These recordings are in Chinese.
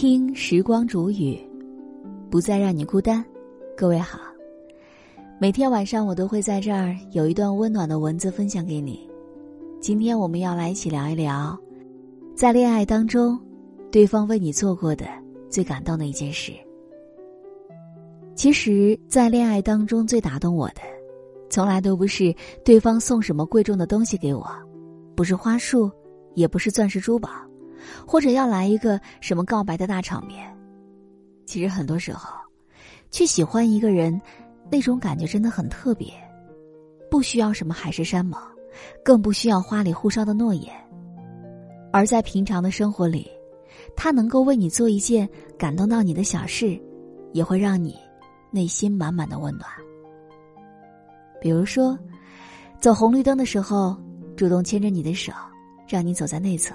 听时光煮雨，不再让你孤单。各位好，每天晚上我都会在这儿有一段温暖的文字分享给你。今天我们要来一起聊一聊，在恋爱当中，对方为你做过的最感动的一件事。其实，在恋爱当中最打动我的，从来都不是对方送什么贵重的东西给我，不是花束，也不是钻石珠宝。或者要来一个什么告白的大场面，其实很多时候，去喜欢一个人，那种感觉真的很特别，不需要什么海誓山盟，更不需要花里胡哨的诺言，而在平常的生活里，他能够为你做一件感动到你的小事，也会让你内心满满的温暖。比如说，走红绿灯的时候，主动牵着你的手，让你走在内侧。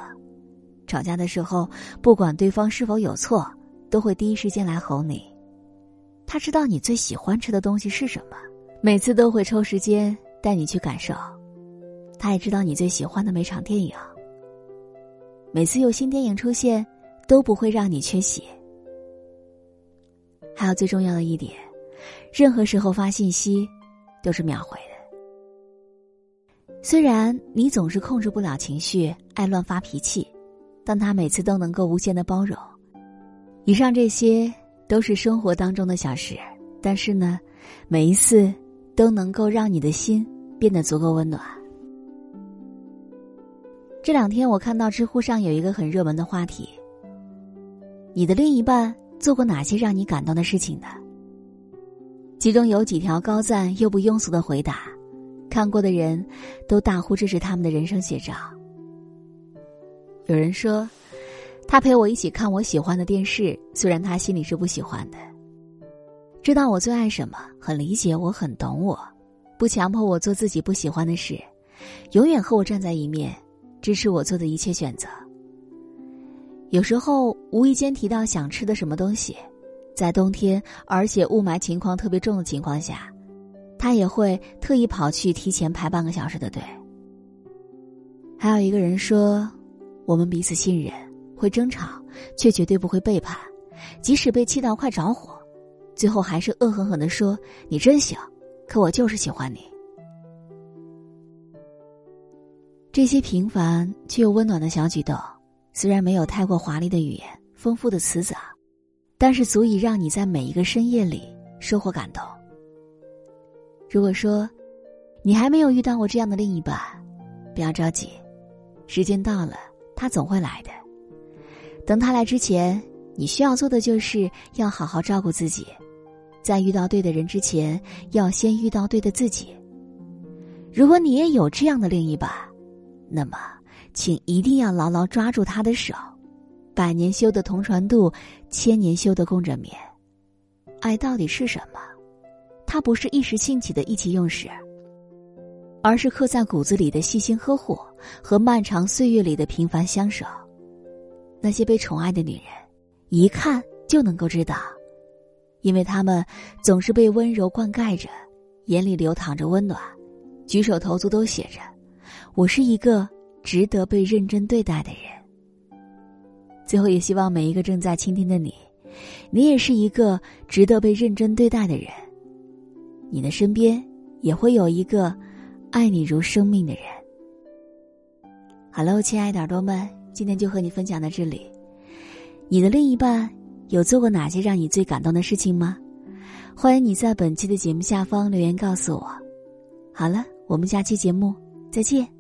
吵架的时候，不管对方是否有错，都会第一时间来哄你。他知道你最喜欢吃的东西是什么，每次都会抽时间带你去感受。他也知道你最喜欢的每场电影，每次有新电影出现，都不会让你缺席。还有最重要的一点，任何时候发信息，都是秒回的。虽然你总是控制不了情绪，爱乱发脾气。但他每次都能够无限的包容，以上这些都是生活当中的小事，但是呢，每一次都能够让你的心变得足够温暖。这两天我看到知乎上有一个很热门的话题：你的另一半做过哪些让你感动的事情呢？其中有几条高赞又不庸俗的回答，看过的人都大呼这是他们的人生写照。有人说，他陪我一起看我喜欢的电视，虽然他心里是不喜欢的。知道我最爱什么，很理解我，很懂我，不强迫我做自己不喜欢的事，永远和我站在一面，支持我做的一切选择。有时候无意间提到想吃的什么东西，在冬天而且雾霾情况特别重的情况下，他也会特意跑去提前排半个小时的队。还有一个人说。我们彼此信任，会争吵，却绝对不会背叛。即使被气到快着火，最后还是恶狠狠的说：“你真行，可我就是喜欢你。”这些平凡却又温暖的小举动，虽然没有太过华丽的语言、丰富的词藻，但是足以让你在每一个深夜里收获感动。如果说你还没有遇到过这样的另一半，不要着急，时间到了。他总会来的。等他来之前，你需要做的就是要好好照顾自己，在遇到对的人之前，要先遇到对的自己。如果你也有这样的另一半，那么，请一定要牢牢抓住他的手，百年修得同船渡，千年修得共枕眠。爱到底是什么？它不是一时兴起的意气用事。而是刻在骨子里的细心呵护和漫长岁月里的平凡相守。那些被宠爱的女人，一看就能够知道，因为她们总是被温柔灌溉着，眼里流淌着温暖，举手投足都写着“我是一个值得被认真对待的人”。最后，也希望每一个正在倾听的你，你也是一个值得被认真对待的人。你的身边也会有一个。爱你如生命的人。Hello，亲爱的耳朵们，今天就和你分享到这里。你的另一半有做过哪些让你最感动的事情吗？欢迎你在本期的节目下方留言告诉我。好了，我们下期节目再见。